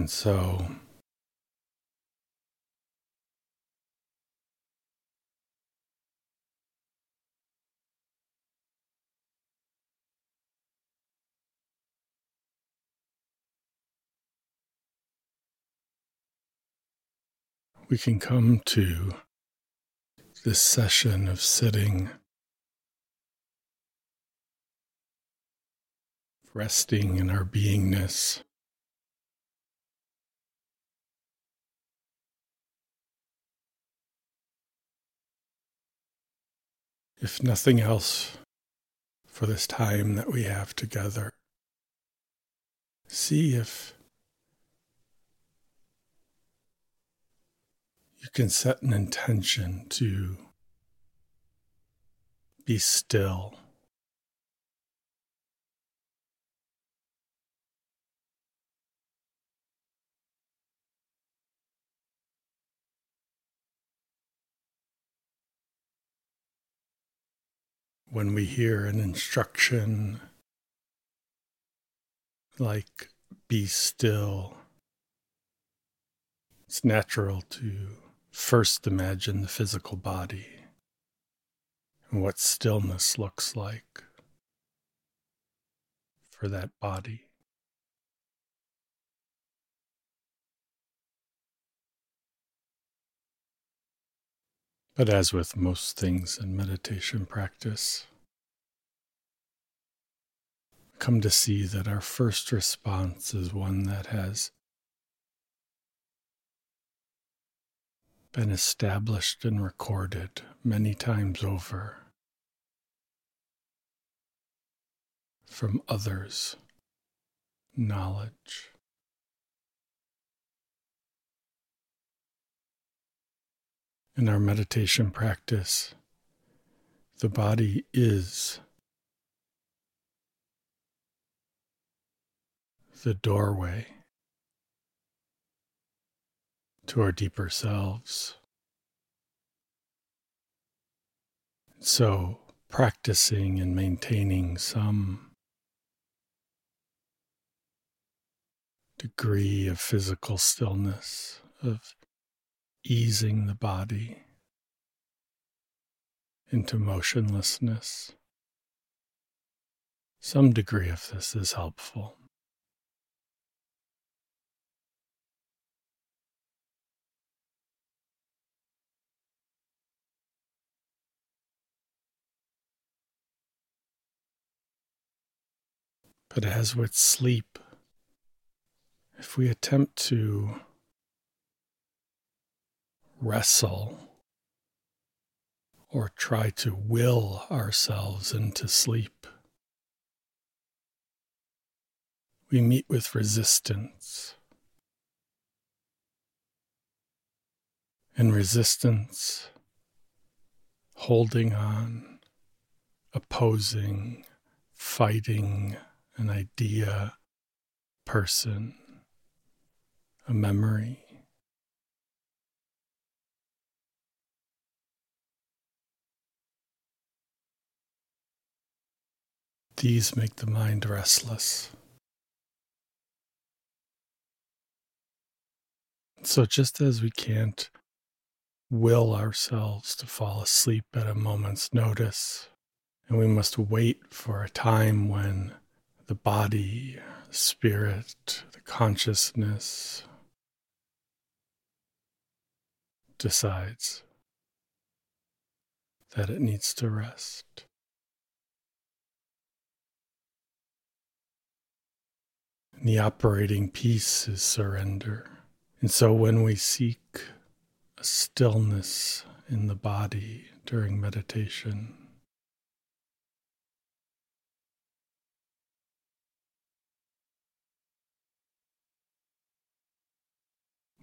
And so we can come to this session of sitting, resting in our beingness. If nothing else, for this time that we have together, see if you can set an intention to be still. When we hear an instruction like be still, it's natural to First, imagine the physical body and what stillness looks like for that body. But as with most things in meditation practice, come to see that our first response is one that has been established and recorded many times over from others' knowledge. In our meditation practice, the body is the doorway to our deeper selves. So, practicing and maintaining some degree of physical stillness, of easing the body into motionlessness. Some degree of this is helpful. But as with sleep, if we attempt to wrestle or try to will ourselves into sleep, we meet with resistance. And resistance, holding on, opposing, fighting an idea, person, a memory. These make the mind restless. So, just as we can't will ourselves to fall asleep at a moment's notice, and we must wait for a time when the body, the spirit, the consciousness decides that it needs to rest. And the operating piece is surrender. And so when we seek a stillness in the body during meditation,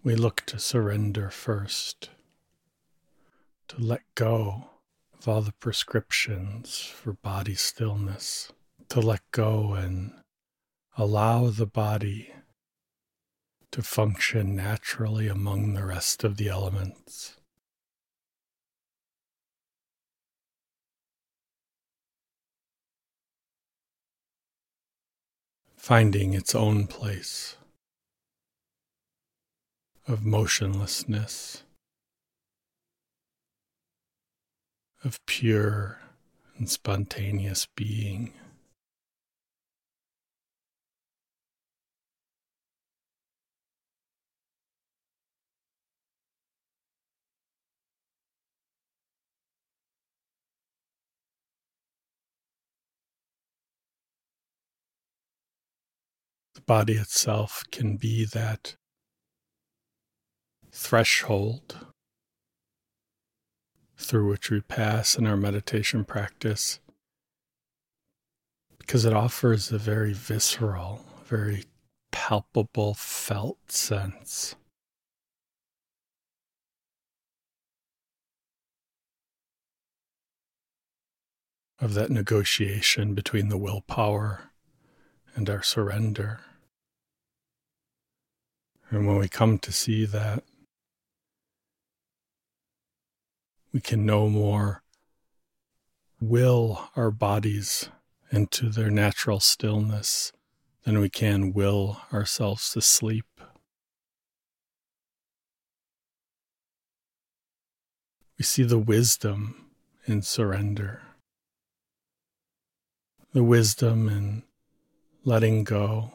we look to surrender first, to let go of all the prescriptions for body stillness, to let go and allow the body to function naturally among the rest of the elements. Finding its own place. of motionlessness, of pure and spontaneous being. Body itself can be that threshold through which we pass in our meditation practice because it offers a very visceral, very palpable, felt sense. Of that negotiation between the willpower and our surrender. And when we come to see that, we can no more will our bodies into their natural stillness than we can will ourselves to sleep. We see the wisdom in surrender, the wisdom in letting go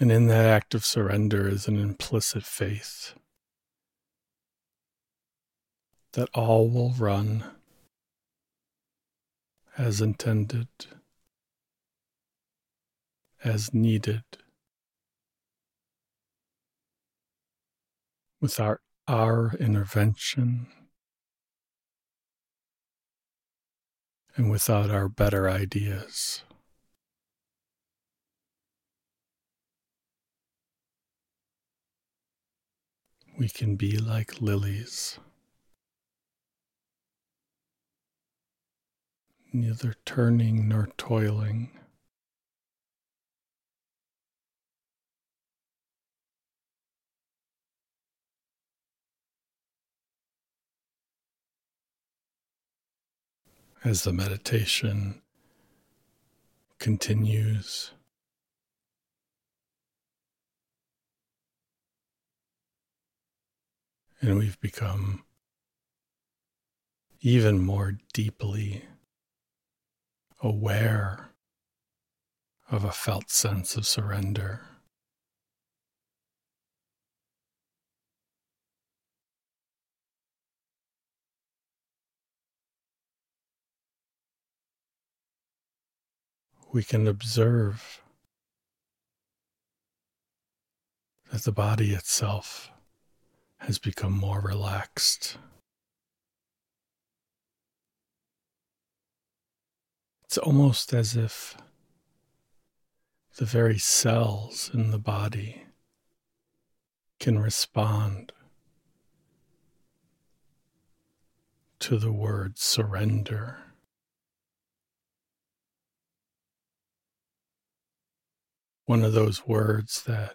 And in that act of surrender is an implicit faith that all will run as intended, as needed, without our intervention and without our better ideas. We can be like lilies, neither turning nor toiling. As the meditation continues. And we've become even more deeply aware of a felt sense of surrender. We can observe that the body itself has become more relaxed. It's almost as if the very cells in the body can respond to the word surrender. One of those words that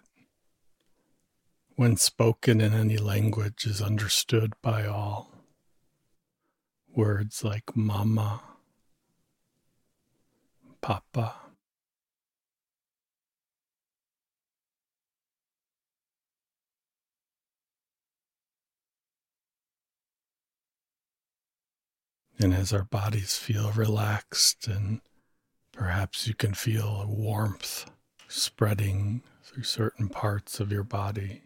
when spoken in any language, is understood by all. Words like mama, papa, And as our bodies feel relaxed, and perhaps you can feel a warmth spreading through certain parts of your body.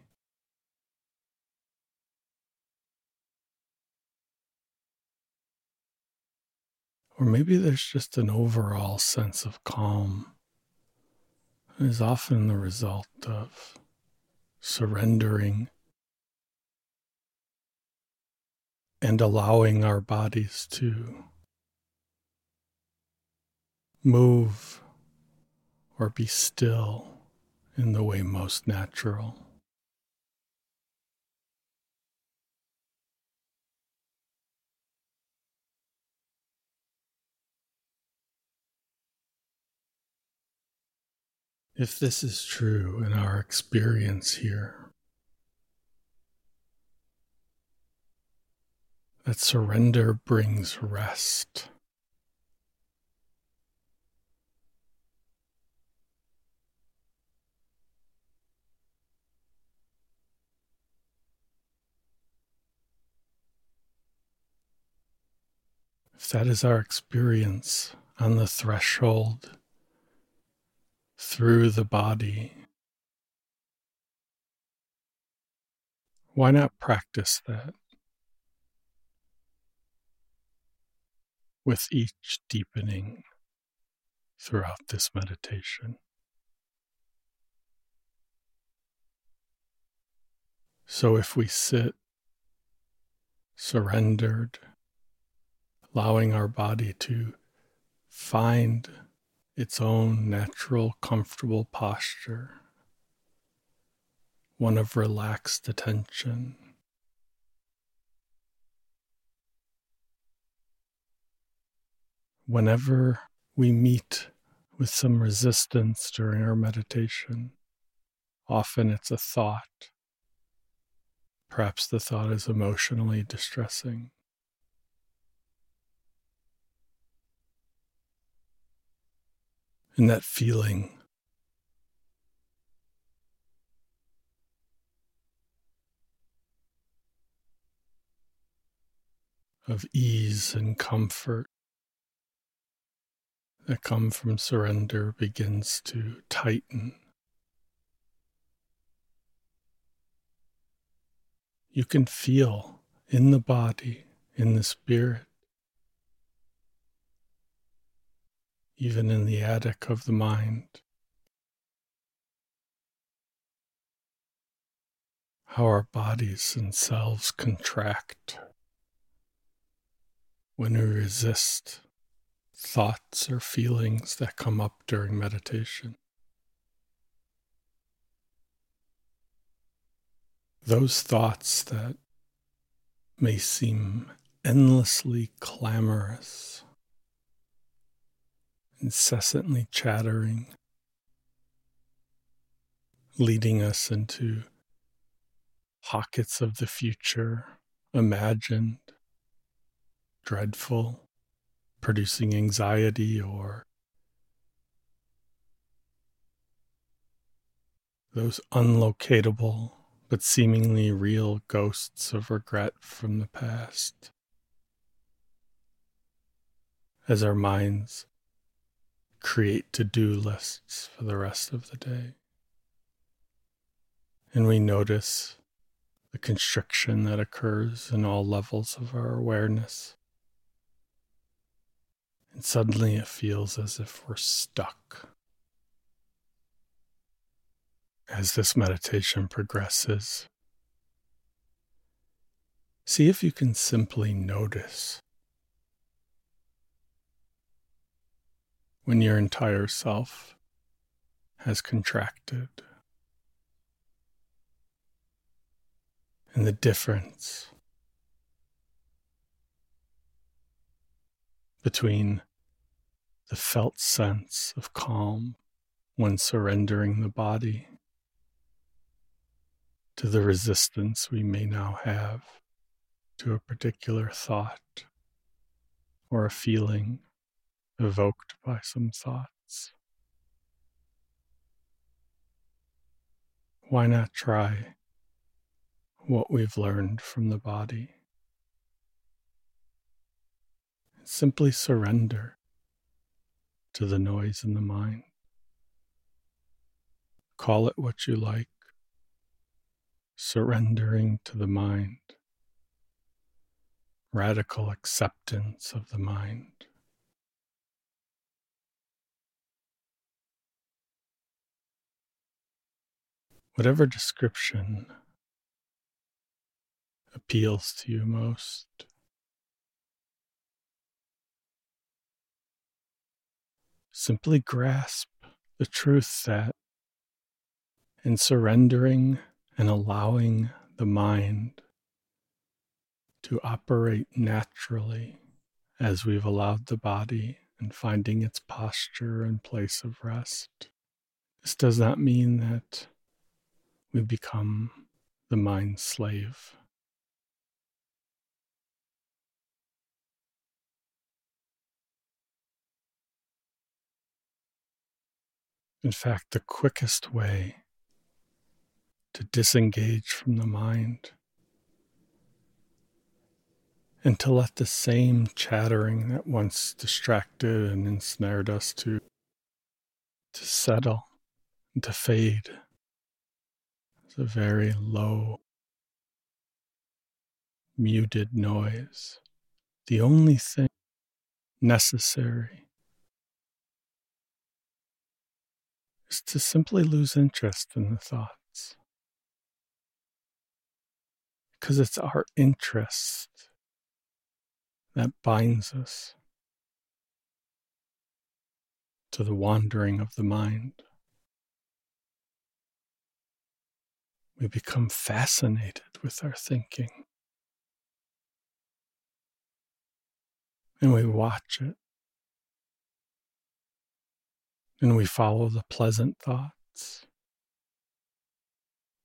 Or maybe there's just an overall sense of calm. It is often the result of surrendering and allowing our bodies to move or be still in the way most natural. if this is true in our experience here, that surrender brings rest. If that is our experience on the threshold through the body, why not practice that with each deepening throughout this meditation? So if we sit surrendered, allowing our body to find its own natural, comfortable posture, one of relaxed attention. Whenever we meet with some resistance during our meditation, often it's a thought Perhaps the thought is emotionally distressing. And that feeling of ease and comfort that come from surrender begins to tighten. you can feel in the body, in the spirit, even in the attic of the mind. How our bodies and selves contract when we resist thoughts or feelings that come up during meditation. those thoughts that may seem endlessly clamorous, incessantly chattering, leading us into pockets of the future, imagined, dreadful, producing anxiety or those unlocatable but seemingly real ghosts of regret from the past. As our minds create to do lists for the rest of the day. And we notice the constriction that occurs in all levels of our awareness. And suddenly it feels as if we're stuck as this meditation progresses, see if you can simply notice when your entire self has contracted. And the difference between the felt sense of calm when surrendering the body to the resistance we may now have to a particular thought or a feeling evoked by some thoughts. Why not try what we've learned from the body? Simply surrender to the noise in the mind. Call it what you like surrendering to the mind, radical acceptance of the mind. Whatever description appeals to you most. Simply grasp the truth that in surrendering and allowing the mind to operate naturally as we've allowed the body and finding its posture and place of rest. This does not mean that we become the mind's slave. In fact, the quickest way to disengage from the mind and to let the same chattering that once distracted and ensnared us to to settle and to fade. It's a very low, muted noise. The only thing necessary is to simply lose interest in the thoughts. Because it's our interest that binds us to the wandering of the mind. We become fascinated with our thinking. And we watch it. And we follow the pleasant thoughts.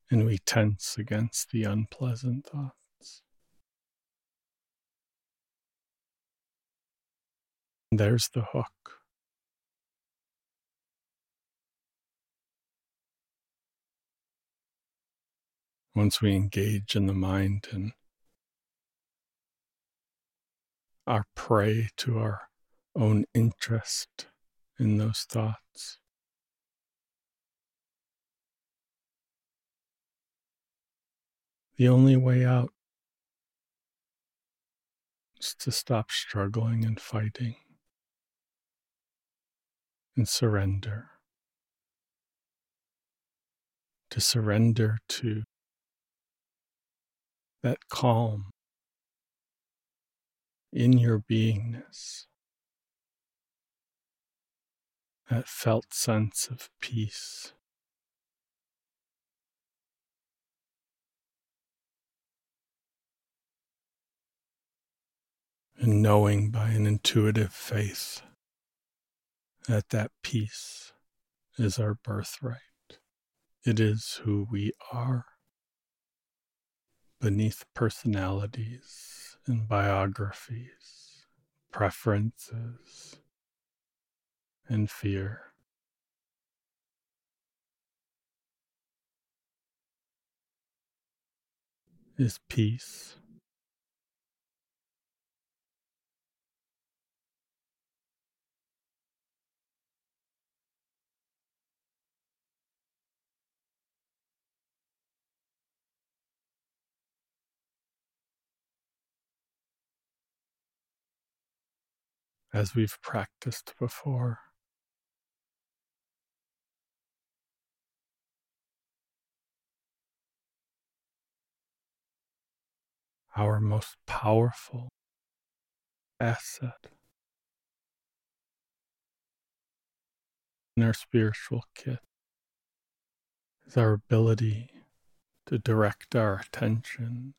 And we tense against the unpleasant thoughts. There's the hook. Once we engage in the mind and are prey to our own interest in those thoughts. The only way out is to stop struggling and fighting and surrender. To surrender to that calm in your beingness, that felt sense of peace. And knowing by an intuitive faith that that peace is our birthright. It is who we are beneath personalities and biographies, preferences, and fear. Is peace. As we've practiced before. Our most powerful asset. In our spiritual kit. Is our ability to direct our attention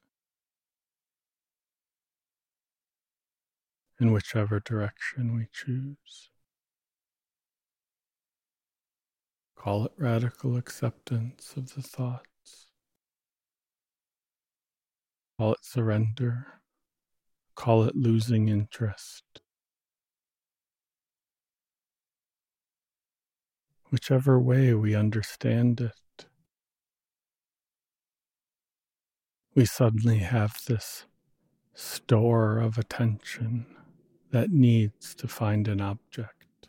in whichever direction we choose. Call it radical acceptance of the thoughts. Call it surrender. Call it losing interest. Whichever way we understand it, we suddenly have this store of attention that needs to find an object.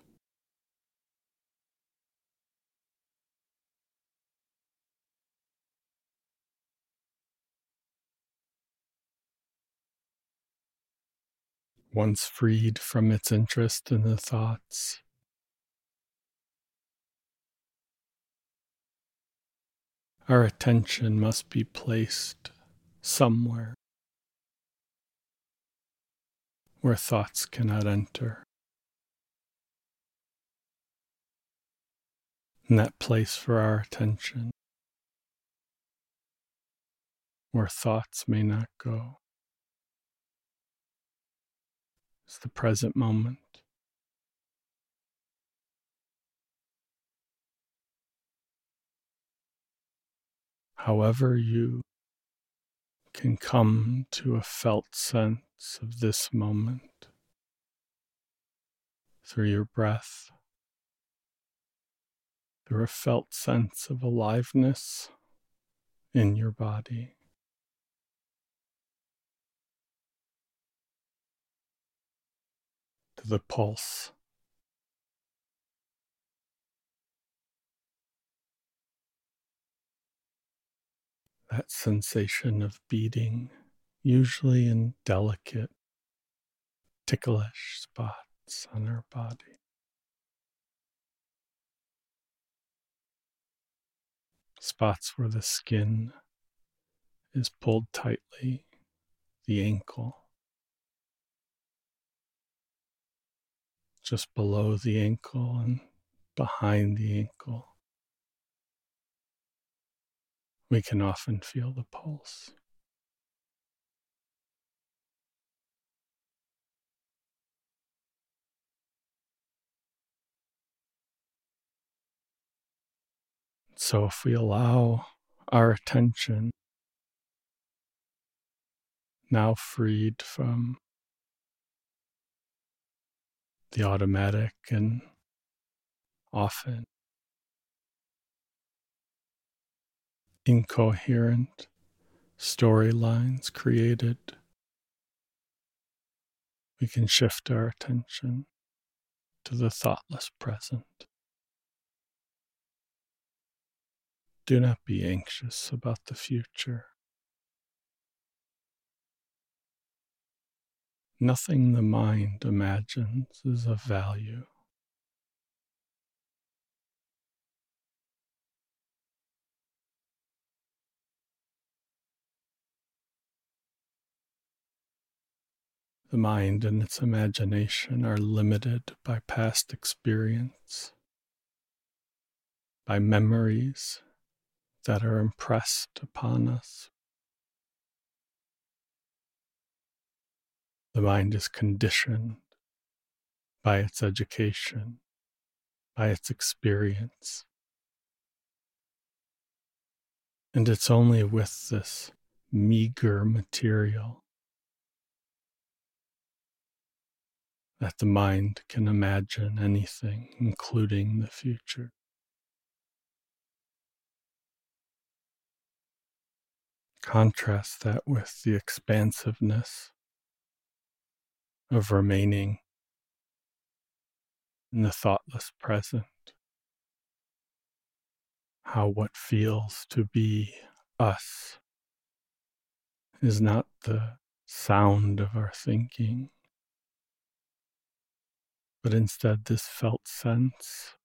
Once freed from its interest in the thoughts, our attention must be placed somewhere where thoughts cannot enter. And that place for our attention where thoughts may not go is the present moment. However, you can come to a felt sense of this moment through your breath, through a felt sense of aliveness in your body. to the pulse. That sensation of beating, usually in delicate, ticklish spots on our body. Spots where the skin is pulled tightly, the ankle, just below the ankle and behind the ankle. We can often feel the pulse. So, if we allow our attention, now freed from the automatic and often incoherent storylines created, we can shift our attention to the thoughtless present. Do not be anxious about the future. Nothing the mind imagines is of value. The mind and its imagination are limited by past experience, by memories that are impressed upon us. The mind is conditioned by its education, by its experience. And it's only with this meager material that the mind can imagine anything, including the future. Contrast that with the expansiveness of remaining in the thoughtless present. How what feels to be us is not the sound of our thinking, but instead this felt sense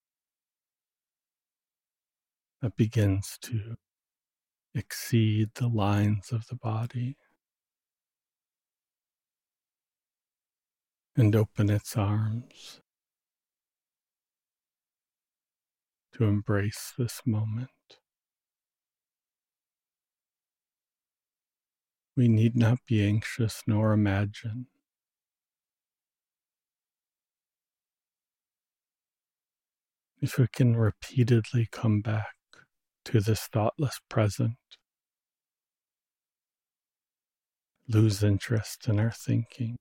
that begins to exceed the lines of the body and open its arms to embrace this moment. We need not be anxious nor imagine. If we can repeatedly come back to this thoughtless present. Lose interest in our thinking.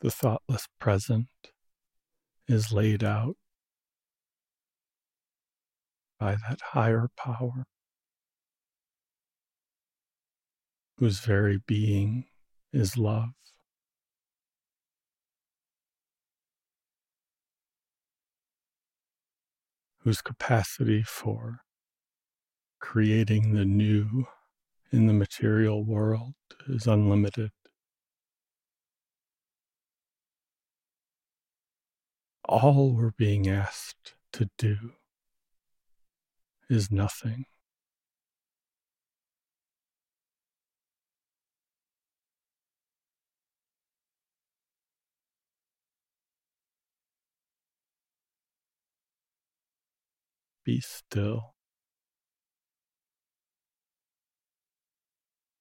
The thoughtless present is laid out by that higher power whose very being is love. Whose capacity for creating the new in the material world is unlimited. All we're being asked to do is nothing. Be still.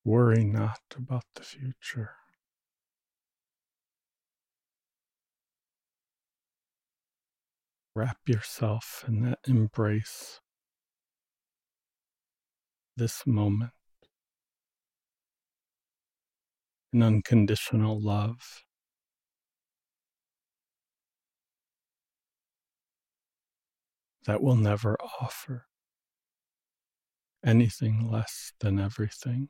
Worry not about the future. Wrap yourself in that embrace, this moment, in unconditional love. That will never offer anything less than everything.